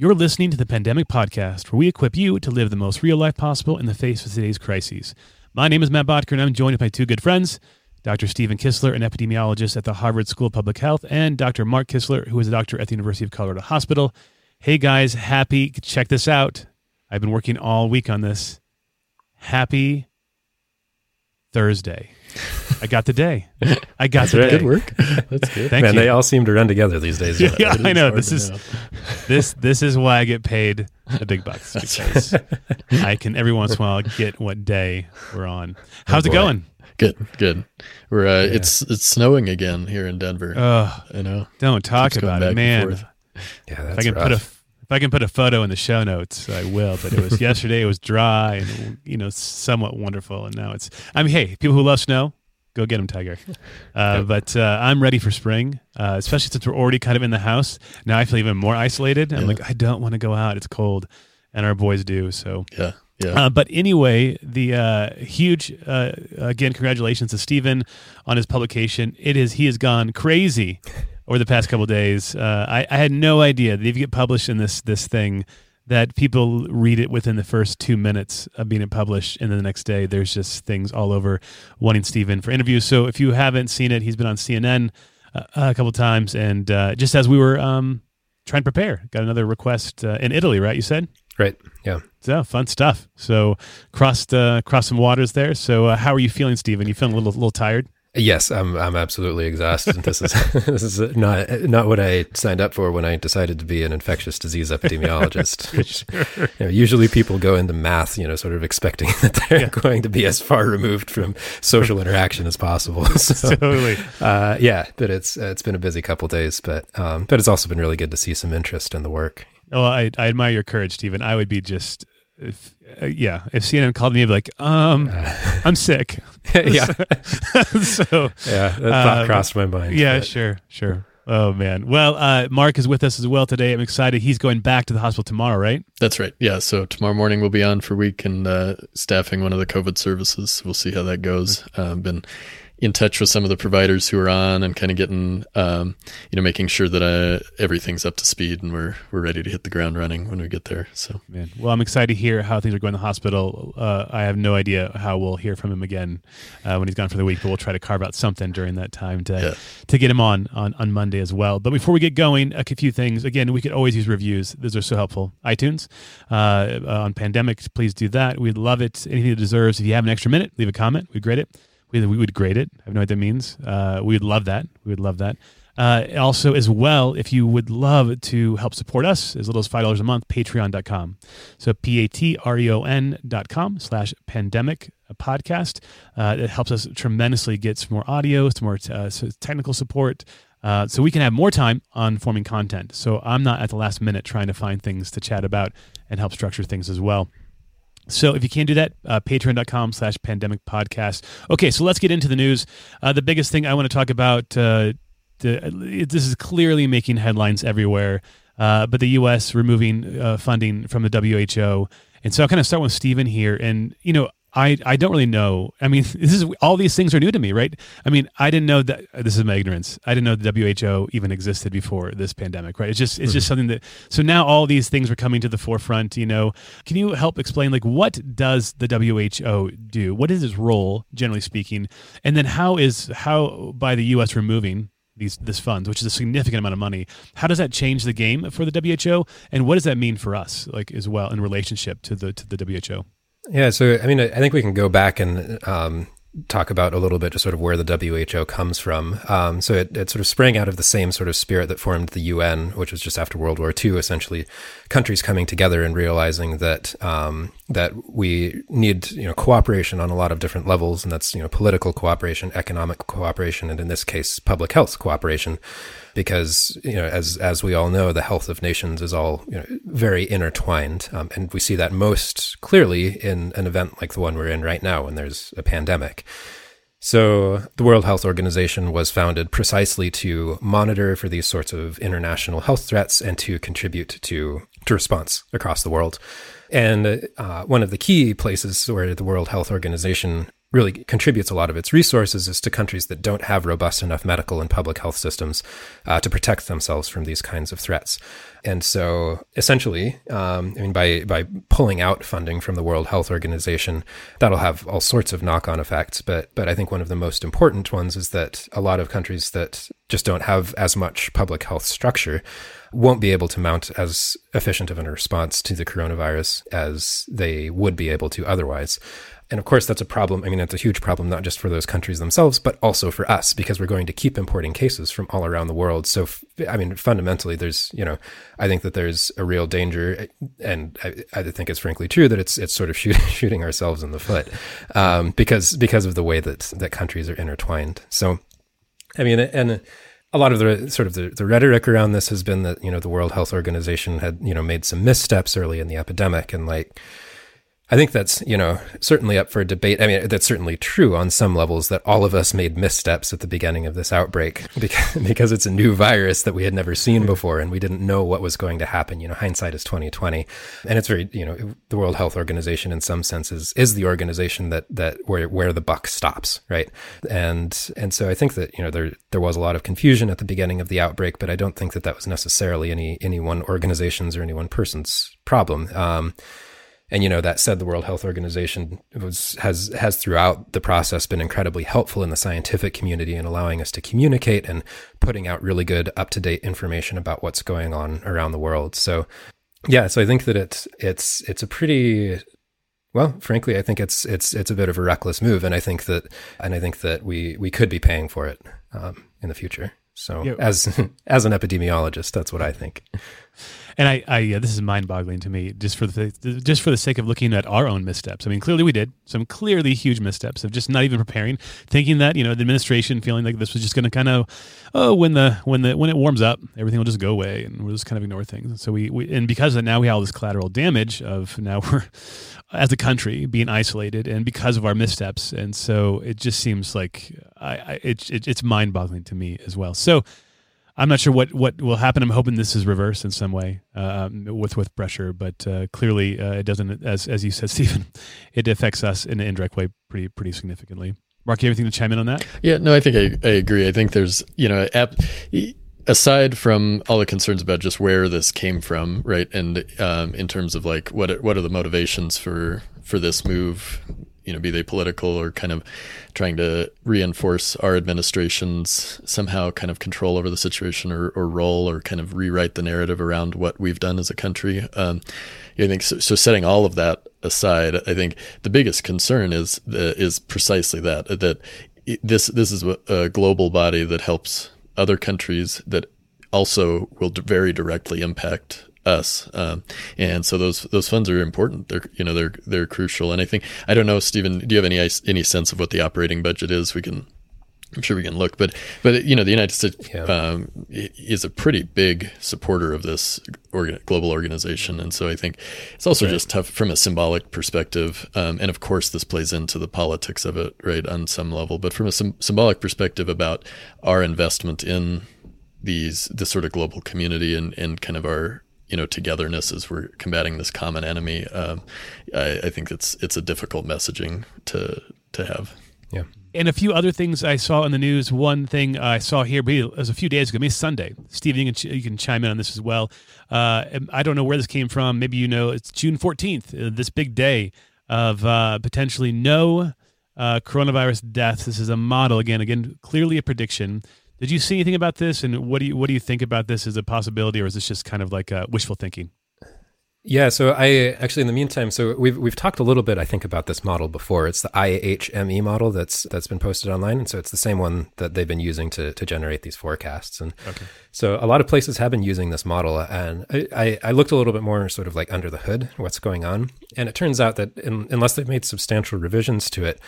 You're listening to the Pandemic Podcast, where we equip you to live the most real life possible in the face of today's crises. My name is Matt Botker, and I'm joined by two good friends, Dr. Stephen Kissler, an epidemiologist at the Harvard School of Public Health, and Dr. Mark Kissler, who is a doctor at the University of Colorado Hospital. Hey guys, happy, check this out. I've been working all week on this. Happy Thursday. I got the day. I got That's the right. day. Good work. That's good. Thank Man, you. they all seem to run together these days. Yeah, don't? I know. This is know. this this is why I get paid the big bucks because I can every once in a while get what day we're on. How's it going? Good. Good. We're uh, it's it's snowing again here in Denver. Oh, you know. don't talk Keeps about it, man. forth. Yeah, If I can rough. put a if I can put a photo in the show notes, I will. But it was yesterday. It was dry and you know somewhat wonderful, and now it's. I mean, hey, people who love snow, go get them, Tiger. Uh, Yep. But uh, I'm ready for spring, uh, especially since we're already kind of in the house. Now I feel even more isolated. I'm Yeah. like, I don't want to go out. It's cold, and our boys do. So Yeah. Yeah. Uh, but anyway, the uh, huge uh, again, congratulations to Stephen on his publication. It is he has gone crazy over the past couple of days. Uh, I, I had no idea that if you get published in this this thing, that people read it within the first two minutes of being published, and then the next day there's just things all over wanting Stephen for interviews. So if you haven't seen it, he's been on CNN uh, a couple times, and uh, just as we were um, trying to prepare, got another request uh, in Italy, right? You said. right. Yeah. So fun stuff. So crossed uh, crossed some waters there. So uh, how are you feeling, Stephen? You feeling a little little tired? Yes, I'm. I'm absolutely exhausted. this is this is not not what I signed up for when I decided to be an infectious disease epidemiologist. which you know, usually people go into math, you know, sort of expecting that they're Yeah. going to be as far removed from social interaction as possible. So, totally. uh, yeah, but it's uh, it's been a busy couple days, but um, but it's also been really good to see some interest in the work. Well, I, I admire your courage, Stephen. I would be just, if, uh, yeah. If CNN called me, I'd be like, um, I'm sick. yeah, so yeah, that thought crossed my mind. yeah, but- sure, sure. Oh man. Well, uh, Mark is with us as well today. I'm excited. He's going back to the hospital tomorrow, right? That's right. Yeah. So tomorrow morning we'll be on for a week and uh, staffing one of the COVID services. We'll see how that goes. Uh, been in touch with some of the providers who are on and kind of getting, um, you know, making sure that uh, everything's up to speed and we're we're ready to hit the ground running when we get there. So Man. Well, I'm excited to hear how things are going in the hospital. Uh, I have no idea how we'll hear from him again uh, when he's gone for the week, but we'll try to carve out something during that time to Yeah. to get him on, on on Monday as well. But before we get going, a few things. Again, we could always use reviews. Those are so helpful. iTunes uh, on pandemic, please do that. We'd love it. Anything that deserves. If you have an extra minute, leave a comment. We'd grade it. We, we would grade it. I have no idea what that means. Uh, we would love that. We would love that. Uh, also, as well, if you would love to help support us, as little as $5 a month, patreon.com. So P-A-T-R-E-O-N dot com slash pandemic podcast. Uh, it helps us tremendously get some more audio, some more uh, s- technical support, uh, so we can have more time on forming content. So I'm not at the last minute trying to find things to chat about and help structure things as well. So if you can't do that, uh, patreon.com slash pandemic podcast. Okay, so let's get into the news. Uh, the biggest thing I want to talk about, uh, the, this is clearly making headlines everywhere, uh, but the U.S. removing uh, funding from the WHO. And so I'll kind of start with Stephen here. And, you know, I, I don't really know. I mean, this is all these things are new to me, right? I mean, I didn't know that this is my ignorance. I didn't know the WHO even existed before this pandemic, right? It's just it's just mm-hmm. something that so now all these things are coming to the forefront. You know, can you help explain like what does the WHO do? What is its role, generally speaking, and then how is how by the U.S. removing these this funds, which is a significant amount of money. How does that change the game for the WHO, and what does that mean for us, like as well in relationship to the to the WHO? Yeah, so I mean, I think we can go back and um, talk about a little bit just sort of where the WHO comes from. Um, so it, it sort of sprang out of the same sort of spirit that formed the UN, which was just after World War II, essentially countries coming together and realizing that um, that we need you know cooperation on a lot of different levels, and that's you know political cooperation, economic cooperation, and in this case, public health cooperation. Because you know as as we all know the health of nations is all you know, very intertwined. Um, and we see that most clearly in an event like the one we're in right now when there's a pandemic. So the World Health Organization was founded precisely to monitor for these sorts of international health threats and to contribute to to response across the world. And uh, one of the key places where the World Health Organization really contributes a lot of its resources is to countries that don't have robust enough medical and public health systems uh, to protect themselves from these kinds of threats. And so, essentially, um, I mean, by by pulling out funding from the World Health Organization, that'll have all sorts of knock-on effects. But but I think one of the most important ones is that a lot of countries that just don't have as much public health structure won't be able to mount as efficient of a response to the coronavirus as they would be able to otherwise. And of course, that's a problem. I mean, it's a huge problem, not just for those countries themselves, but also for us, because we're going to keep importing cases from all around the world. So, I mean, fundamentally, there's, you know, I think that there's a real danger, and I, I think it's frankly true that it's it's sort of shoot, shooting ourselves in the foot um, because because of the way that that countries are intertwined. So, I mean, and a lot of the sort of the, the rhetoric around this has been that you know the World Health Organization had you know made some missteps early in the epidemic, and like I think that's, you know, certainly up for debate. I mean, that's certainly true on some levels that all of us made missteps at the beginning of this outbreak because, because it's a new virus that we had never seen before and we didn't know what was going to happen. You know, hindsight is 2020. And it's very, you know, the World Health Organization in some senses is the organization that, that where, where the buck stops, right? And, and so I think that, you know, there, there was a lot of confusion at the beginning of the outbreak, but I don't think that that was necessarily any, any one organization's or any one person's problem. Um, and you know that said, the World Health Organization was has has throughout the process been incredibly helpful in the scientific community in allowing us to communicate and putting out really good up to date information about what's going on around the world. So yeah, so I think that it's it's it's a pretty well, frankly, I think it's it's it's a bit of a reckless move, and I think that and I think that we we could be paying for it um, in the future. So yeah. as as an epidemiologist, that's what I think. And I, I yeah, this is mind-boggling to me, just for the just for the sake of looking at our own missteps. I mean, clearly we did some clearly huge missteps of just not even preparing, thinking that you know the administration feeling like this was just going to kind of, oh, when the when the when it warms up, everything will just go away, and we'll just kind of ignore things. So we, we and because of that, now we have all this collateral damage of now we're as a country being isolated, and because of our missteps, and so it just seems like I, I it, it it's mind-boggling to me as well. So I'm not sure what, what will happen. I'm hoping this is reversed in some way um, with with pressure, but uh, clearly uh, it doesn't. As as you said, Stephen, it affects us in an indirect way pretty pretty significantly. Mark, you have anything to chime in on that? Yeah, no, I think I, I agree. I think there's you know, aside from all the concerns about just where this came from, right, and um, in terms of like what what are the motivations for for this move you know, be they political or kind of trying to reinforce our administration's somehow kind of control over the situation or, or role or kind of rewrite the narrative around what we've done as a country. Um, I think so, so, Setting all of that aside, I think the biggest concern is uh, is precisely that that this this is a global body that helps other countries that also will very directly impact us. Um, and so those those funds are important. They're you know they're they're crucial. And I think I don't know, Stephen, do you have any any sense of what the operating budget is? We can. I'm sure we can look, but but you know the United States yeah. um, is a pretty big supporter of this organ- global organization, and so I think it's also right. just tough from a symbolic perspective. Um, and of course, this plays into the politics of it, right, on some level. But from a sim- symbolic perspective about our investment in these this sort of global community and and kind of our you know togetherness as we're combating this common enemy. Um, I, I, think it's it's a difficult messaging to to have. Yeah. And a few other things I saw in the news. One thing I saw here, it was a few days ago, maybe Sunday. Steve, you can, ch- you can chime in on this as well. Uh, I don't know where this came from. Maybe you know it's June 14th, uh, this big day of uh, potentially no uh, coronavirus deaths. This is a model, again, again, clearly a prediction. Did you see anything about this, and what do you what do you think about this as a possibility, or is this just kind of like uh, wishful thinking? Yeah, so I actually in the meantime, so we've we've talked a little bit, I think, about this model before. It's the IHME model that's that's been posted online, and so it's the same one that they've been using to to generate these forecasts. And okay. so a lot of places have been using this model, and I, I, I looked a little bit more sort of like under the hood, what's going on, and it turns out that in, unless they've made substantial revisions to it,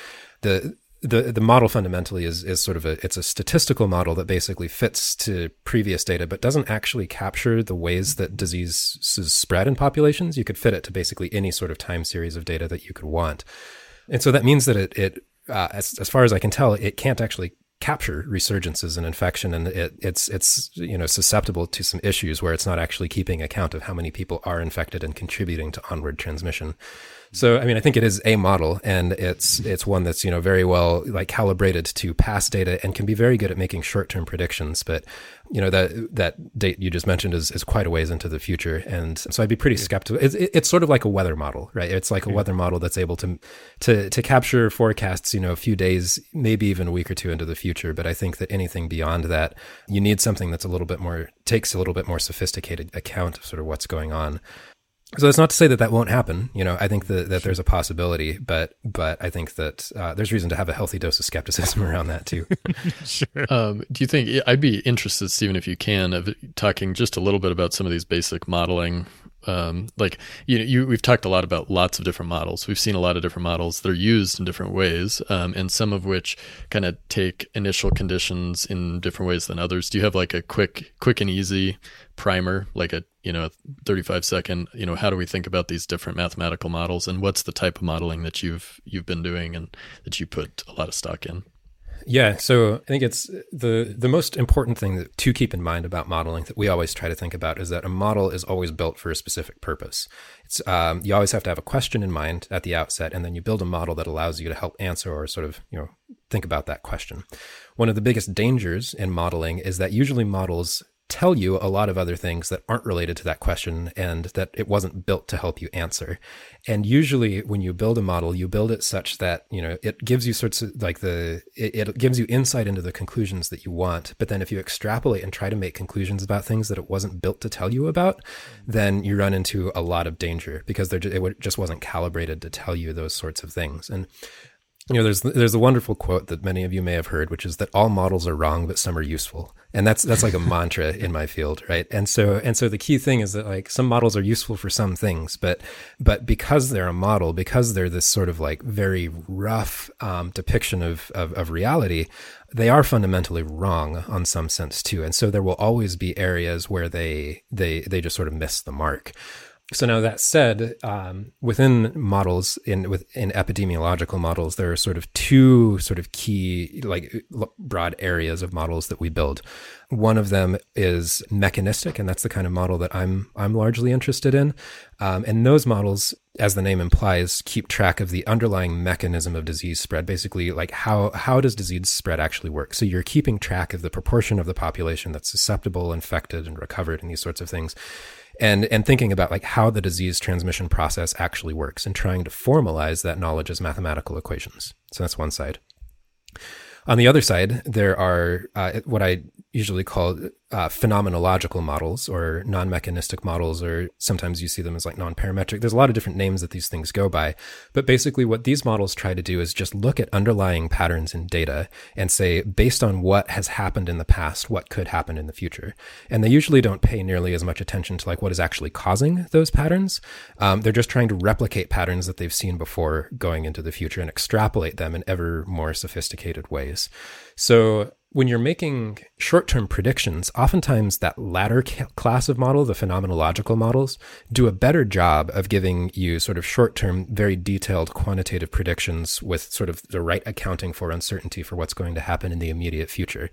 the the the model fundamentally is is sort of a it's a statistical model that basically fits to previous data but doesn't actually capture the ways that disease is spread in populations. You could fit it to basically any sort of time series of data that you could want. And so that means that it it uh, as, as far as i can tell it can't actually capture resurgences and infection and it, it's it's you know susceptible to some issues where it's not actually keeping account of how many people are infected and contributing to onward transmission So, I mean, I think it is a model and it's, it's one that's, you know, very well like calibrated to past data and can be very good at making short-term predictions. But, you know, that, that date you just mentioned is, is quite a ways into the future. And so I'd be pretty skeptical. It's, it's sort of like a weather model, right? It's like a weather model that's able to, to, to capture forecasts, you know, a few days, maybe even a week or two into the future. But I think that anything beyond that, you need something that's a little bit more, takes a little bit more sophisticated account of sort of what's going on. So it's not to say that that won't happen. You know, I think that, that there's a possibility, but but I think that uh, there's reason to have a healthy dose of skepticism around that too. sure. Um, do you think I'd be interested, Stephen, if you can, of talking just a little bit about some of these basic modeling um, like you know, you, we've talked a lot about lots of different models. We've seen a lot of different models. They're used in different ways, um, and some of which kind of take initial conditions in different ways than others. Do you have like a quick, quick and easy primer, like a you know, 35 second? You know, how do we think about these different mathematical models, and what's the type of modeling that you've you've been doing and that you put a lot of stock in? Yeah, so I think it's the the most important thing that, to keep in mind about modeling that we always try to think about is that a model is always built for a specific purpose. It's um, you always have to have a question in mind at the outset, and then you build a model that allows you to help answer or sort of you know think about that question. One of the biggest dangers in modeling is that usually models tell you a lot of other things that aren't related to that question and that it wasn't built to help you answer. And usually when you build a model, you build it such that, you know, it gives you sorts of like the, it, it gives you insight into the conclusions that you want. But then if you extrapolate and try to make conclusions about things that it wasn't built to tell you about, then you run into a lot of danger because there, it just wasn't calibrated to tell you those sorts of things. And you know, there's there's a wonderful quote that many of you may have heard, which is that all models are wrong, but some are useful, and that's that's like a mantra in my field, right? And so and so the key thing is that like some models are useful for some things, but but because they're a model, because they're this sort of like very rough um, depiction of, of of reality, they are fundamentally wrong on some sense too, and so there will always be areas where they they they just sort of miss the mark. So now that said, um, within models in within epidemiological models, there are sort of two sort of key like broad areas of models that we build. One of them is mechanistic, and that's the kind of model that I'm I'm largely interested in. Um, and those models, as the name implies, keep track of the underlying mechanism of disease spread. Basically, like how how does disease spread actually work? So you're keeping track of the proportion of the population that's susceptible, infected, and recovered, and these sorts of things and and thinking about like how the disease transmission process actually works and trying to formalize that knowledge as mathematical equations. So that's one side. On the other side, there are uh, what I usually call uh, phenomenological models or non-mechanistic models, or sometimes you see them as like non-parametric. There's a lot of different names that these things go by, but basically, what these models try to do is just look at underlying patterns in data and say, based on what has happened in the past, what could happen in the future. And they usually don't pay nearly as much attention to like what is actually causing those patterns. Um, they're just trying to replicate patterns that they've seen before going into the future and extrapolate them in ever more sophisticated ways. So when you're making short term predictions, oftentimes that latter class of model, the phenomenological models, do a better job of giving you sort of short term, very detailed quantitative predictions with sort of the right accounting for uncertainty for what's going to happen in the immediate future.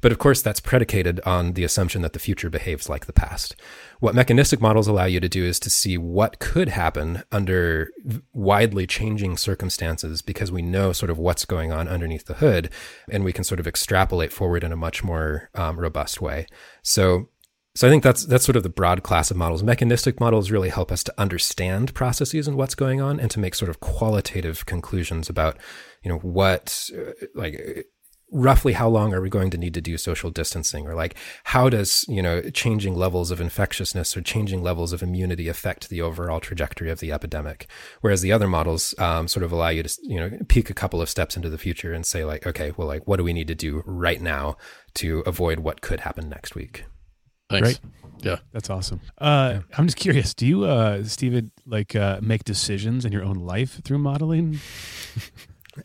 But of course, that's predicated on the assumption that the future behaves like the past. What mechanistic models allow you to do is to see what could happen under widely changing circumstances because we know sort of what's going on underneath the hood and we can sort of extrapolate forward in a much more um, robust way. So so I think that's that's sort of the broad class of models. Mechanistic models really help us to understand processes and what's going on, and to make sort of qualitative conclusions about, you know, what uh, like roughly how long are we going to need to do social distancing or like how does you know changing levels of infectiousness or changing levels of immunity affect the overall trajectory of the epidemic whereas the other models um, sort of allow you to you know peek a couple of steps into the future and say like okay well like what do we need to do right now to avoid what could happen next week Thanks. Right. Yeah, that's awesome. Uh, yeah. I'm just curious. Do you, uh, Stephen, like uh, make decisions in your own life through modeling?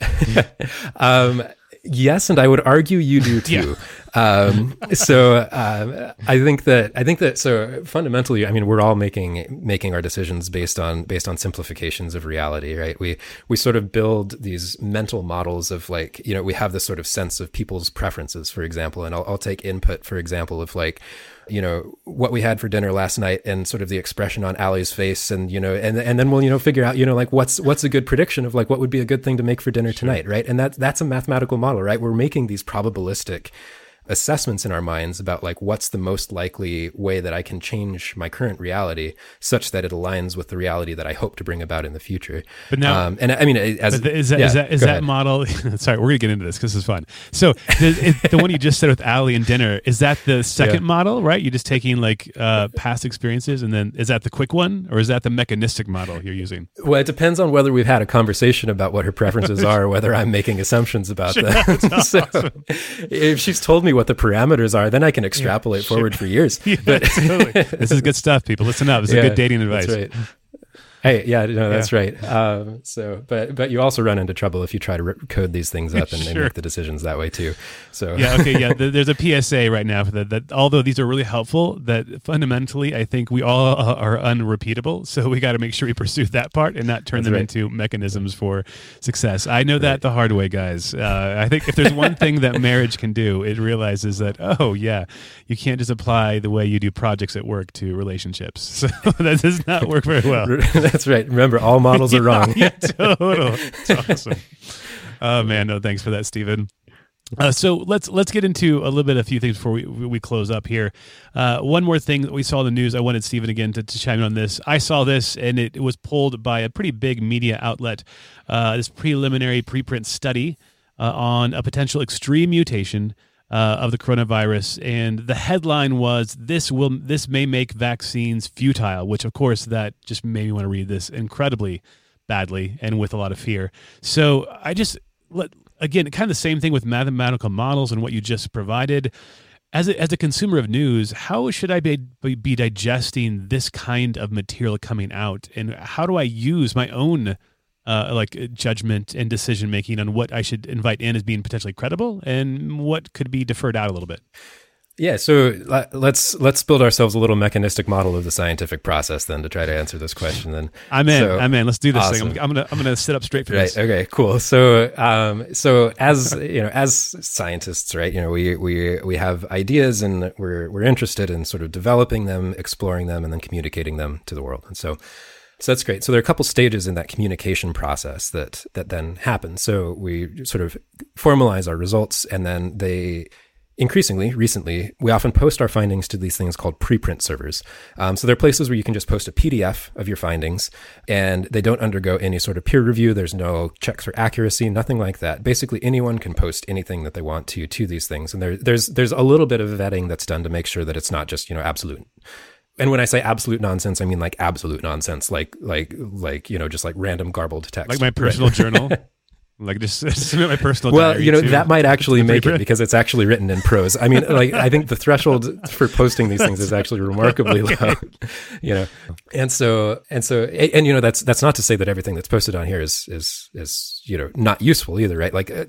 um, Yes, and I would argue you do too. um, so um, I think that I think that so fundamentally, I mean, we're all making making our decisions based on based on simplifications of reality, right? We we sort of build these mental models of like you know we have this sort of sense of people's preferences, for example, and I'll, I'll take input for example of like you know, what we had for dinner last night and sort of the expression on Allie's face and, you know, and, and then we'll, you know, figure out, you know, like what's, what's a good prediction of like what would be a good thing to make for dinner sure. tonight. Right. And that, that's a mathematical model, right? We're making these probabilistic assessments in our minds about like what's the most likely way that I can change my current reality such that it aligns with the reality that I hope to bring about in the future. But now, um, and I mean, as is that yeah, is that, is that model? sorry, we're gonna get into this because it's fun. So the, the one you just said with Ali and dinner is that the second yeah. model, right? You're just taking like uh, past experiences, and then is that the quick one, or is that the mechanistic model you're using? Well, it depends on whether we've had a conversation about what her preferences are, or whether I'm making assumptions about sure, them. so, awesome. if she's told me what the parameters are, then I can extrapolate yeah, forward for years. Yeah, but this is good stuff, people. Listen up. This is yeah, good dating advice. Right. Hey, yeah, no, that's yeah. right. Um, so, but but you also run into trouble if you try to code these things up and, sure. and, make the decisions that way too. So yeah, okay, yeah. there's a PSA right now that, that although these are really helpful, that fundamentally I think we all are unrepeatable. So we got to make sure we pursue that part and not turn that's them right. into mechanisms for success. I know right. that the hard way, guys. Uh, I think if there's one thing that marriage can do, it realizes that oh yeah, you can't just apply the way you do projects at work to relationships. So that does not work very well. That's right. Remember, all models are wrong. yeah, total. It's awesome. Oh man, no thanks for that, Stephen. Uh, so let's let's get into a little bit of a few things before we we close up here. Uh, one more thing that we saw in the news. I wanted Stephen again to, to chime in on this. I saw this and it, it was pulled by a pretty big media outlet. Uh, this preliminary preprint study uh, on a potential extreme mutation uh, of the coronavirus, and the headline was "This will this may make vaccines futile," which of course that just made me want to read this incredibly badly and with a lot of fear. So I just let again kind of the same thing with mathematical models and what you just provided. As a, as a consumer of news, how should I be, be digesting this kind of material coming out, and how do I use my own uh, like uh, judgment and decision making on what I should invite in as being potentially credible and what could be deferred out a little bit. Yeah, so let's let's build ourselves a little mechanistic model of the scientific process then to try to answer this question. Then I'm in. So, I'm in. Let's do this awesome. thing. I'm, I'm, gonna I'm gonna sit up straight for right, this. Okay. Cool. So um so as you know as scientists right you know we we we have ideas and we're we're interested in sort of developing them, exploring them, and then communicating them to the world. And so so that's great. So there are a couple stages in that communication process that that then happen. So we sort of formalize our results, and then they increasingly recently we often post our findings to these things called preprint servers. Um, so they're places where you can just post a PDF of your findings, and they don't undergo any sort of peer review. There's no checks for accuracy, nothing like that. Basically, anyone can post anything that they want to to these things, and there, there's there's a little bit of vetting that's done to make sure that it's not just you know absolute and when I say absolute nonsense, I mean like absolute nonsense, like like like you know, just like random garbled text, like my personal right? journal. Like just submit my personal. Well, you know that might actually make it because it's actually written in prose. I mean, like I think the threshold for posting these things is actually remarkably okay. low. You know, and so and so and, and, you know that's that's not to say that everything that's posted on here is is is you know not useful either, right? Like uh,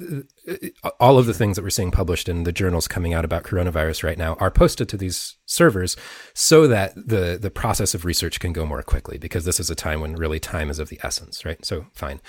uh all of the things that we're seeing published in the journals coming out about coronavirus right now are posted to these servers so that the the process of research can go more quickly because this is a time when really time is of the essence, right? So fine,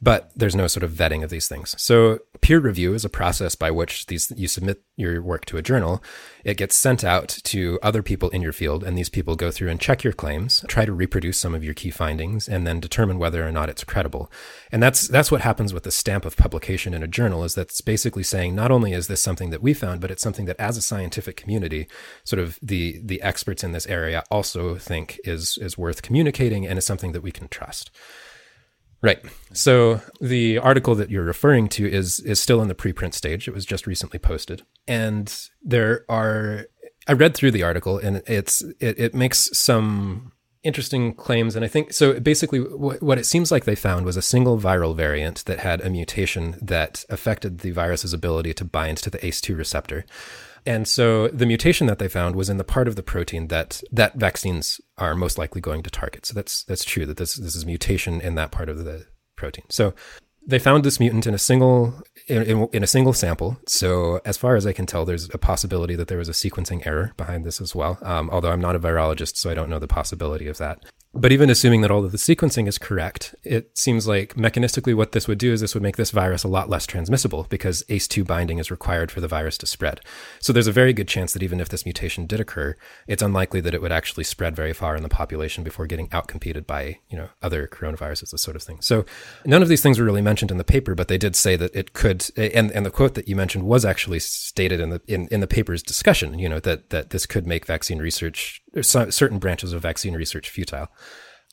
but there's no sort of vetting of these things. So peer review is a process by which these you submit your work to a journal, it gets sent out to other people in your field, and these people go through and check your claims, try to reproduce some of your key findings, and then determine whether or not it's credible. And that's that's what happens with the stamp of publication in a journal. Is that's basically saying not only is this something that we found, but it's something that as a scientific community, sort of the the experts in this area also think is is worth communicating and is something that we can trust. Right. So the article that you're referring to is is still in the preprint stage. It was just recently posted, and there are. I read through the article, and it's it, it makes some interesting claims, and I think so. Basically, what it seems like they found was a single viral variant that had a mutation that affected the virus's ability to bind to the ACE2 receptor. And so the mutation that they found was in the part of the protein that that vaccines are most likely going to target. So that's that's true that this this is mutation in that part of the protein. So they found this mutant in a single in, in, in, a single sample. So as far as I can tell, there's a possibility that there was a sequencing error behind this as well. Um, although I'm not a virologist, so I don't know the possibility of that. But even assuming that all of the sequencing is correct, it seems like mechanistically what this would do is this would make this virus a lot less transmissible because ACE2 binding is required for the virus to spread. So there's a very good chance that even if this mutation did occur, it's unlikely that it would actually spread very far in the population before getting outcompeted by, you know, other coronaviruses, this sort of thing. So none of these things were really mentioned in the paper, but they did say that it could and, and the quote that you mentioned was actually stated in the in, in the paper's discussion, you know, that that this could make vaccine research certain branches of vaccine research futile.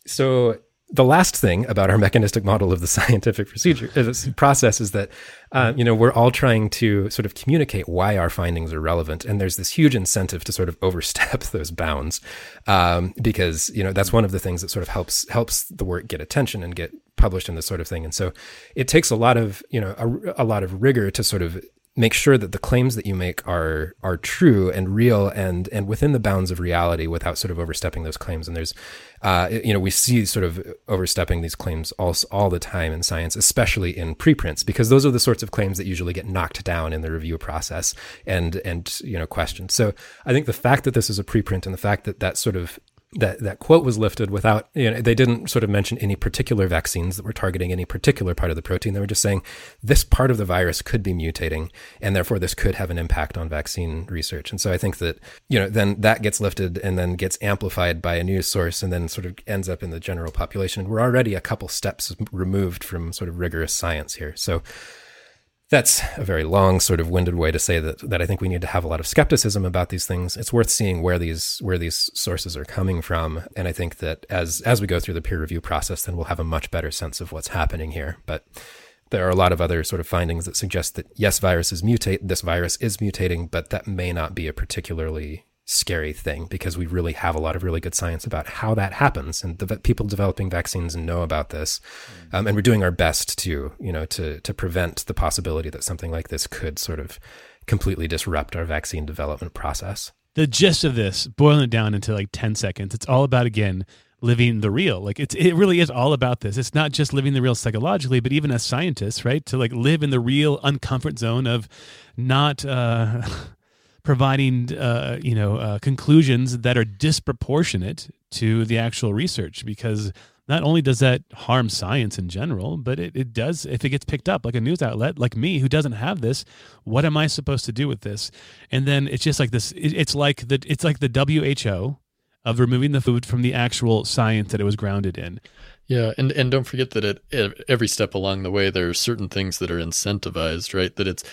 So the last thing about our mechanistic model of the scientific procedure uh, process is that uh, you know we're all trying to sort of communicate why our findings are relevant and there's this huge incentive to sort of overstep those bounds um, because you know that's one of the things that sort of helps helps the work get attention and get published in this sort of thing and so it takes a lot of you know a, a lot of rigor to sort of make sure that the claims that you make are are true and real and and within the bounds of reality without sort of overstepping those claims. And there's uh, you know we see sort of overstepping these claims all, all the time in science especially in preprints because those are the sorts of claims that usually get knocked down in the review process and and you know questioned. So i think the fact that this is a preprint and the fact that that sort of that that quote was lifted without you know they didn't sort of mention any particular vaccines that were targeting any particular part of the protein. They were just saying this part of the virus could be mutating and therefore this could have an impact on vaccine research. And so i think that you know then that gets lifted and then gets amplified by a news source and then sort of ends up in the general population. We're already a couple steps removed from sort of rigorous science here. So that's a very long, sort of winded way to say that that I think we need to have a lot of skepticism about these things. It's worth seeing where these where these sources are coming from, and I think that as as we go through the peer review process, then we'll have a much better sense of what's happening here. But there are a lot of other sort of findings that suggest that yes, viruses mutate. This virus is mutating, but that may not be a particularly scary thing because we really have a lot of really good science about how that happens and the people developing vaccines know about this mm. um, and we're doing our best to you know to to prevent the possibility that something like this could sort of completely disrupt our vaccine development process. The gist of this boiling it down into like 10 seconds it's all about again living the real. Like it's it really is all about this. It's not just living the real psychologically but even as scientists right to like live in the real uncomfort zone of not uh providing uh, you know uh, conclusions that are disproportionate to the actual research because not only does that harm science in general, but it, it does if it gets picked up like a news outlet like me who doesn't have this. What am I supposed to do with this? And then it's just like this. It, it's like the it's like the WHO of removing the food from the actual science that it was grounded in. Yeah, and and don't forget that at every step along the way, there are certain things that are incentivized, right? That it's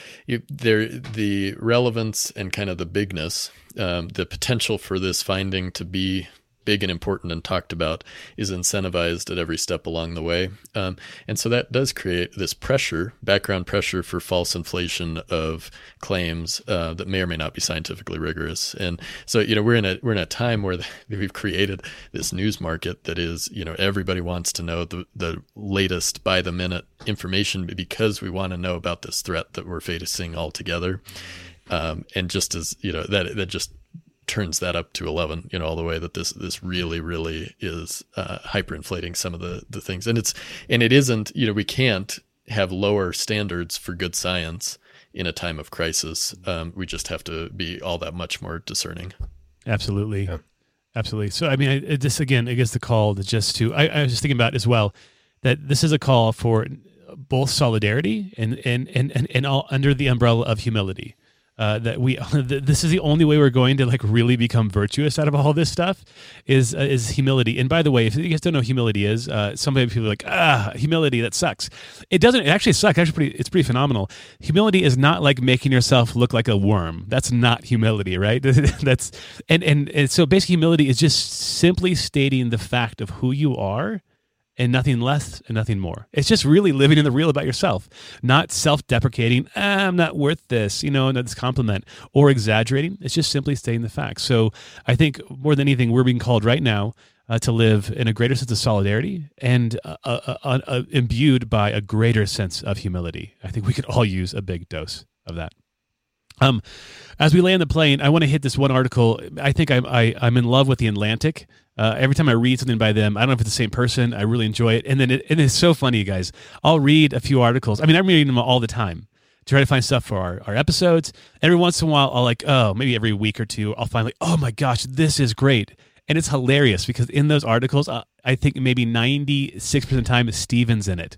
there the relevance and kind of the bigness, um, the potential for this finding to be big and important and talked about is incentivized at every step along the way. Um, and so that does create this pressure, background pressure for false inflation of claims uh, that may or may not be scientifically rigorous. And so, you know, we're in a we're in a time where we've created this news market that is, you know, everybody wants to know the the latest by the minute information because we want to know about this threat that we're facing altogether. Um, and just as you know that that just turns that up to 11 you know all the way that this this really really is uh, hyperinflating some of the the things. And it's and it isn't you know we can't have lower standards for good science in a time of crisis. Um, we just have to be all that much more discerning. Absolutely. Yeah. absolutely. So i mean I, this again i guess the call to just to I, I was just thinking about as well that this is a call for both solidarity and and and and, and all under the umbrella of humility uh, that we this is the only way we're going to like really become virtuous out of all this stuff is uh, is humility. And by the way, if you guys don't know humility is, uh, some people are like ah humility that sucks. It doesn't. It actually sucks. Actually, pretty, it's pretty phenomenal. Humility is not like making yourself look like a worm. That's not humility, right? That's and, and and so basic humility is just simply stating the fact of who you are and nothing less and nothing more. It's just really living in the real about yourself, not self deprecating, ah, I'm not worth this, you know, this compliment, or exaggerating. It's just simply stating the facts. So I think more than anything, we're being called right now uh, to live in a greater sense of solidarity and uh, uh, uh, uh imbued by a greater sense of humility. I think we could all use a big dose of that. Um, as we land the plane, I want to hit this one article. I think I'm I, am i am in love with the Atlantic. Uh, every time I read something by them, I don't know if it's the same person. I really enjoy it, and then it, it is so funny, you guys. I'll read a few articles. I mean, I'm reading them all the time to try to find stuff for our, our episodes. Every once in a while, I'll like, oh, maybe every week or two, I'll find like, oh my gosh, this is great and it's hilarious because in those articles uh, I think maybe 96% of the time Stephen's in it.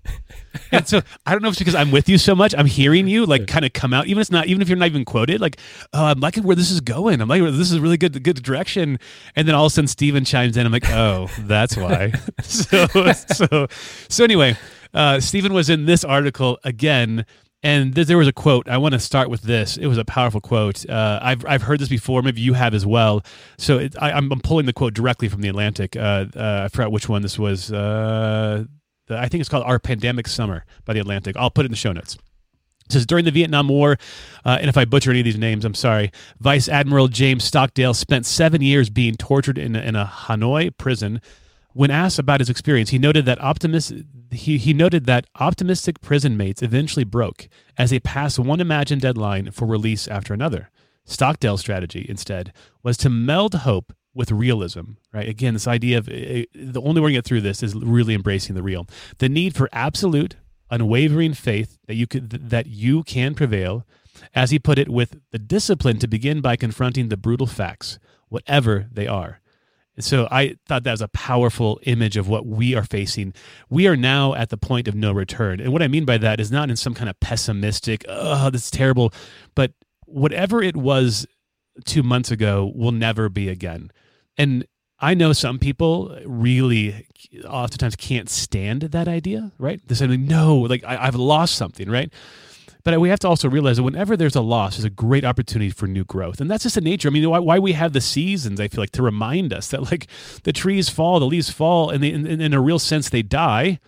and so I don't know if it's because I'm with you so much. I'm hearing you like kind of come out, even if it's not, even if you're not even quoted, like, oh, I'm liking where this is going. I'm like, this is really good, good direction. And then all of a sudden Stephen chimes in. I'm like, oh, that's why. so, so, so anyway, uh, Stephen was in this article again and there was a quote. I want to start with this. It was a powerful quote. Uh, I've I've heard this before. Maybe you have as well. So it, I, am pulling the quote directly from the Atlantic. Uh, uh, I forgot which one this was. Uh, the, I think it's called "Our Pandemic Summer" by the Atlantic. I'll put it in the show notes. It says during the Vietnam War, uh, and if I butcher any of these names, I'm sorry. Vice Admiral James Stockdale spent seven years being tortured in in a Hanoi prison when asked about his experience, he noted that he, he noted that optimistic prison mates eventually broke as they passed one imagined deadline for release after another. Stockdale's strategy, instead, was to meld hope with realism. Right? Again, this idea of uh, the only way to get through this is really embracing the real. The need for absolute, unwavering faith that you could that you can prevail, as he put it, with the discipline to begin by confronting the brutal facts, whatever they are. So I thought that was a powerful image of what we are facing. We are now at the point of no return. And what I mean by that is not in some kind of pessimistic, oh, this is terrible, but whatever it was two months ago will never be again. And I know some people really oftentimes can't stand that idea, right? They say, no, like I, have lost something, right? But we have to also realize that whenever there's a loss, there's a great opportunity for new growth. And that's just the nature. I mean, why, why we have the seasons, I feel like, to remind us that like the trees fall, the leaves fall, and they, in, in a real sense, they die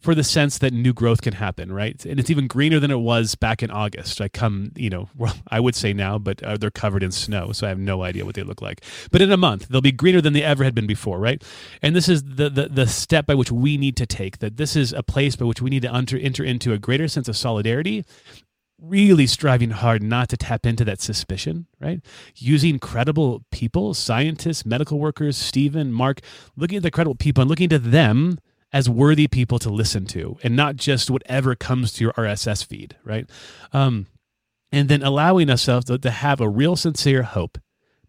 for the sense that new growth can happen, right? And it's even greener than it was back in August. I come, you know, well, I would say now, but uh, they're covered in snow, so I have no idea what they look like. But in a month, they'll be greener than they ever had been before, right? And this is the the, the step by which we need to take. That this is a place by which we need to enter, enter into a greater sense of solidarity really striving hard not to tap into that suspicion, right? Using credible people, scientists, medical workers, Stephen, Mark, looking at the credible people and looking to them as worthy people to listen to and not just whatever comes to your RSS feed, right? Um, and then allowing ourselves to, to have a real sincere hope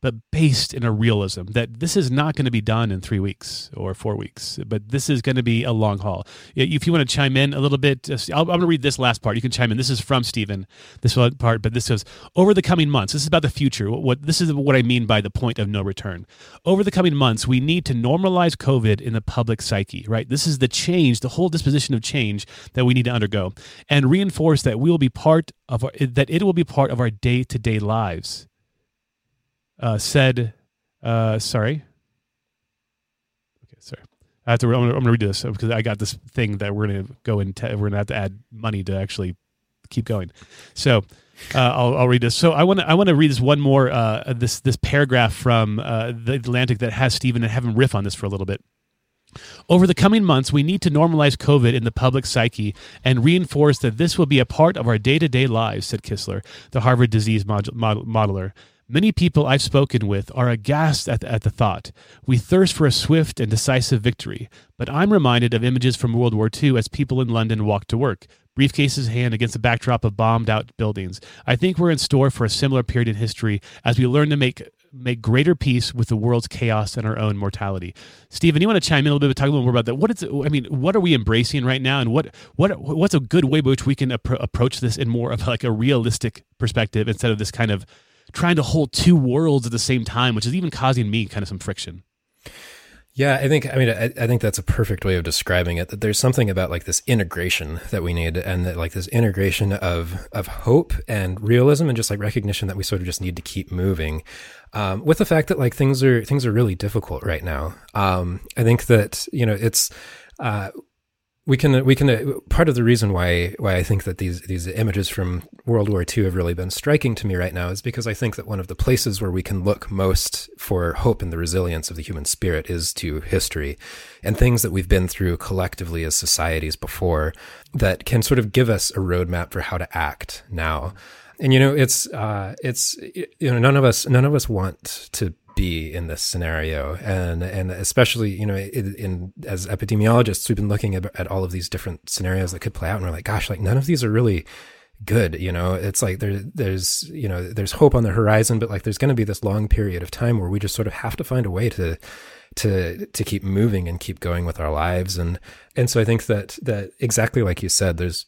but based in a realism that this is not going to be done in three weeks or four weeks, but this is going to be a long haul. If you want to chime in a little bit, I'm going to read this last part. You can chime in. This is from Stephen, this part, but this says over the coming months. This is about the future. What this is what I mean by the point of no return. Over the coming months, we need to normalize COVID in the public psyche. Right. This is the change, the whole disposition of change that we need to undergo, and reinforce that we will be part of our, that it will be part of our day to day lives uh, said, uh, sorry. Okay, sorry. I have to. I'm going to read this because I got this thing that we're going to go and te- we're going to have to add money to actually keep going. So uh, I'll, I'll, read this. So I want to I want to read this one more uh, this this paragraph from uh, the Atlantic that has Stephen and have him riff on this for a little bit. Over the coming months, we need to normalize COVID in the public psyche and reinforce that this will be a part of our day to day lives, said Kissler, the Harvard disease mod- mod- modeler. Many people I've spoken with are aghast at the, at the thought. We thirst for a swift and decisive victory, but I'm reminded of images from World War II as people in London walked to work, briefcases hand against a backdrop of bombed out buildings. I think we're in store for a similar period in history as we learn to make make greater peace with the world's chaos and our own mortality. Stephen, you want to chime in a little bit, talk a little more about that? What is, I mean, what are we embracing right now, and what what what's a good way by which we can appro- approach this in more of like a realistic perspective instead of this kind of trying to hold two worlds at the same time, which is even causing me kind of some friction. Yeah, I think I mean I, I, think that's a perfect way of describing it. That there's something about like this integration that we need, and that like this integration of of hope and realism, and just like recognition that we sort of just need to keep moving. Um, with the fact that like things are things are really difficult right now. Um, I think that you know it's uh, we can we can part of the reason why why I think that these these images from World War II have really been striking to me right now is because I think that one of the places where we can look most for hope and the resilience of the human spirit is to history and things that we've been through collectively as societies before that can sort of give us a roadmap for how to act now. And you know, it's uh, it's you know, none of us none of us want to be in this scenario. And and especially you know in, in, as epidemiologists we've been looking at, at all of these different scenarios that could play out and we're like gosh like none of these are really good you know? It's like there there's you know there's hope on the horizon but like there's going to be this long period of time where we just sort of have to find a way to to to keep moving and keep going with our lives. And and so I think that that exactly like you said there's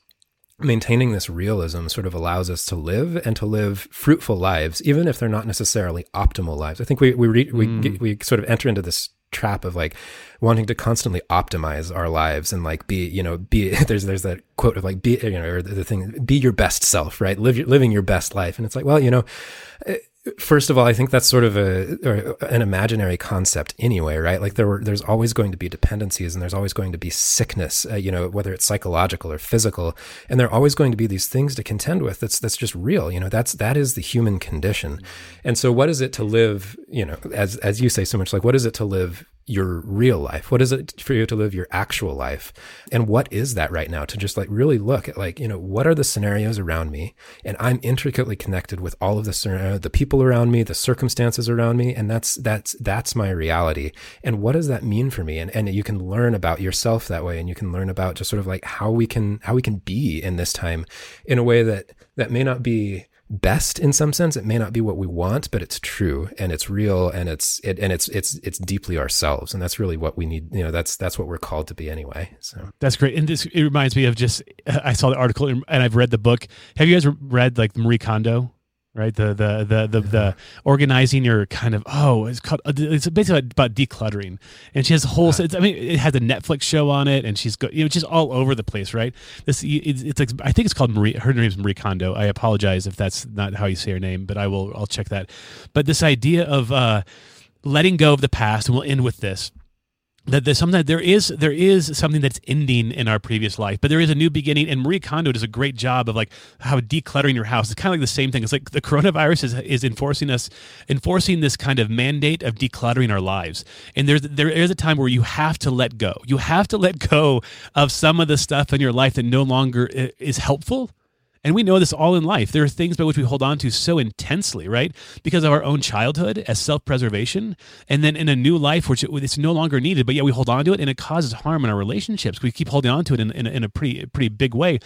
maintaining this realism sort of allows us to live and to live fruitful lives even if they're not necessarily optimal lives. I think we we re, we, mm. we sort of enter into this trap of like wanting to constantly optimize our lives and like be you know be there's there's that quote of like be you know or the thing be your best self right? Live living your best life. And it's like well you know First of all, I think that's sort of a an imaginary concept anyway, right? Like there were, there's always going to be dependencies, and there's always going to be sickness, uh, you know, whether it's psychological or physical, and there are always going to be these things to contend with. That's that's just real, you know. That's that is the human condition, and so what is it to live, you know, as as you say so much, like what is it to live your real life? What is it for you to live your actual life? And what is that right now? To just like really look at like, you know, what are the scenarios around me? And I'm intricately connected with all of the the people around me, the circumstances around me, and that's that's that's my reality. And what does that mean for me? And and you can learn about yourself that way and you can learn about just sort of like how we can how we can be in this time in a way that that may not be best in some sense. It may not be what we want, but it's true and it's real and it's it and it's it's it's deeply ourselves, and that's really what we need. You know, that's that's what we're called to be anyway. So that's great. And this it reminds me of just I saw the article and I've read the book. Have you guys read like Marie Kondo? Right? The the the the, the organizing your kind of oh it's called it's basically about decluttering. And she has a whole i mean it has a netflix show on it and she's go, you know just all over the place right? This it's, it's like i think it's called marie her name's marie kondo. I apologize if that's not how you say her name but i will i'll check that. But this idea of uh letting go of the past and we'll end with this that there's something there is there is something that's ending in our previous life, but there is a new beginning. And Marie Kondo does a great job of like how decluttering your house. It's kind of like the same thing. It's like the coronavirus is is enforcing us enforcing this kind of mandate of decluttering our lives. And there's there is a time where you have to let go. You have to let go of some of the stuff in your life that no longer is helpful and we know this all in life. There are things by which we hold on to so intensely, right? Because of our own childhood as self preservation. And then in a new life, which it's no longer needed, but yet we hold on to it and it causes harm in our relationships. We keep holding on to it in, in, in a pretty, pretty big way.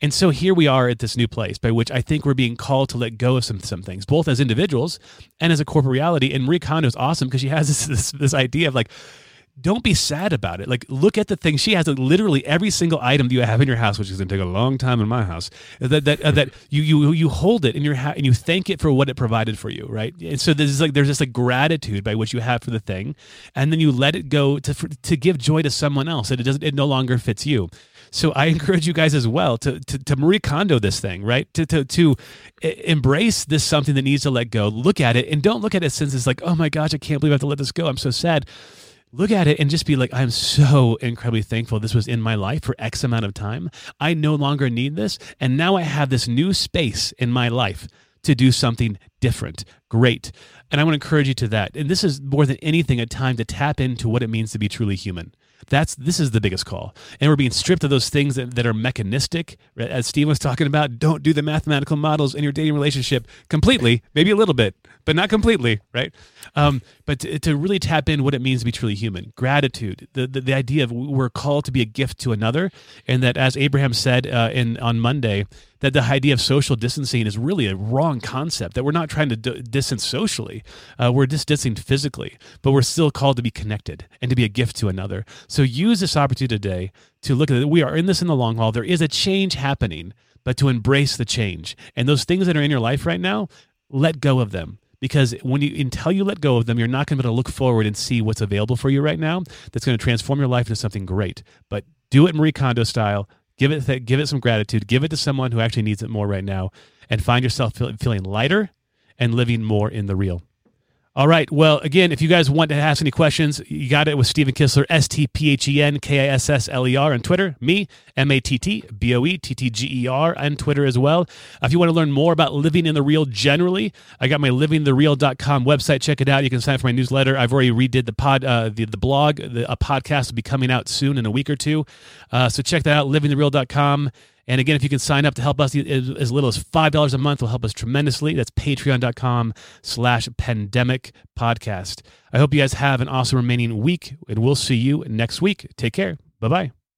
And so here we are at this new place by which I think we're being called to let go of some, some things, both as individuals and as a corporate reality. And Marie Kondo is awesome because she has this, this, this idea of like, don't be sad about it. Like, look at the thing she has. Like, literally every single item that you have in your house, which is going to take a long time in my house, that that uh, that you you you hold it in your house and you thank it for what it provided for you, right? And so there's like there's this like gratitude by which you have for the thing, and then you let it go to for, to give joy to someone else, and it doesn't it no longer fits you. So I encourage you guys as well to to, to Marie Kondo this thing, right? To to to embrace this something that needs to let go. Look at it and don't look at it since it's like, oh my gosh, I can't believe I have to let this go. I'm so sad look at it and just be like, I'm so incredibly thankful this was in my life for X amount of time. I no longer need this. And now I have this new space in my life to do something different. Great. And I want to encourage you to that. And this is more than anything a time to tap into what it means to be truly human. That's this is the biggest call. And we're being stripped of those things that, that are mechanistic. As Steve was talking about, don't do the mathematical models in your dating relationship completely, maybe a little bit, but not completely, right? Um, but to, to, really tap in what it means to be truly human, gratitude, the, the, the idea of we're called to be a gift to another, and that as Abraham said uh, in on Monday, that the idea of social distancing is really a wrong concept. That we're not trying to d- distance socially, uh, we're just distancing physically, but we're still called to be connected and to be a gift to another. So use this opportunity today to look at it. We are in this in the long haul. There is a change happening, but to embrace the change and those things that are in your life right now, let go of them because when you until you let go of them you're not going to be able to look forward and see what's available for you right now that's going to transform your life into something great but do it marie kondo style give it th- give it some gratitude. Give it to someone who actually needs it more right now and find yourself feel- feeling lighter and living more in the real all right. Well, again, if you guys want to ask any questions, you got it with Stephen Kissler, S T P H E N K I S S L E R on Twitter. Me, M A T T B O E T T G E R on Twitter as well. If you want to learn more about living in the real generally, I got my livingthereal.com website. Check it out. You can sign up for my newsletter. I've already redid the pod, uh, the, the blog. The, a podcast will be coming out soon in a week or two. Uh, so check that out, livingthereal.com. And again, if you can sign up to help us as little as $5 a month will help us tremendously. That's patreon.com slash pandemic podcast. I hope you guys have an awesome remaining week and we'll see you next week. Take care. Bye-bye.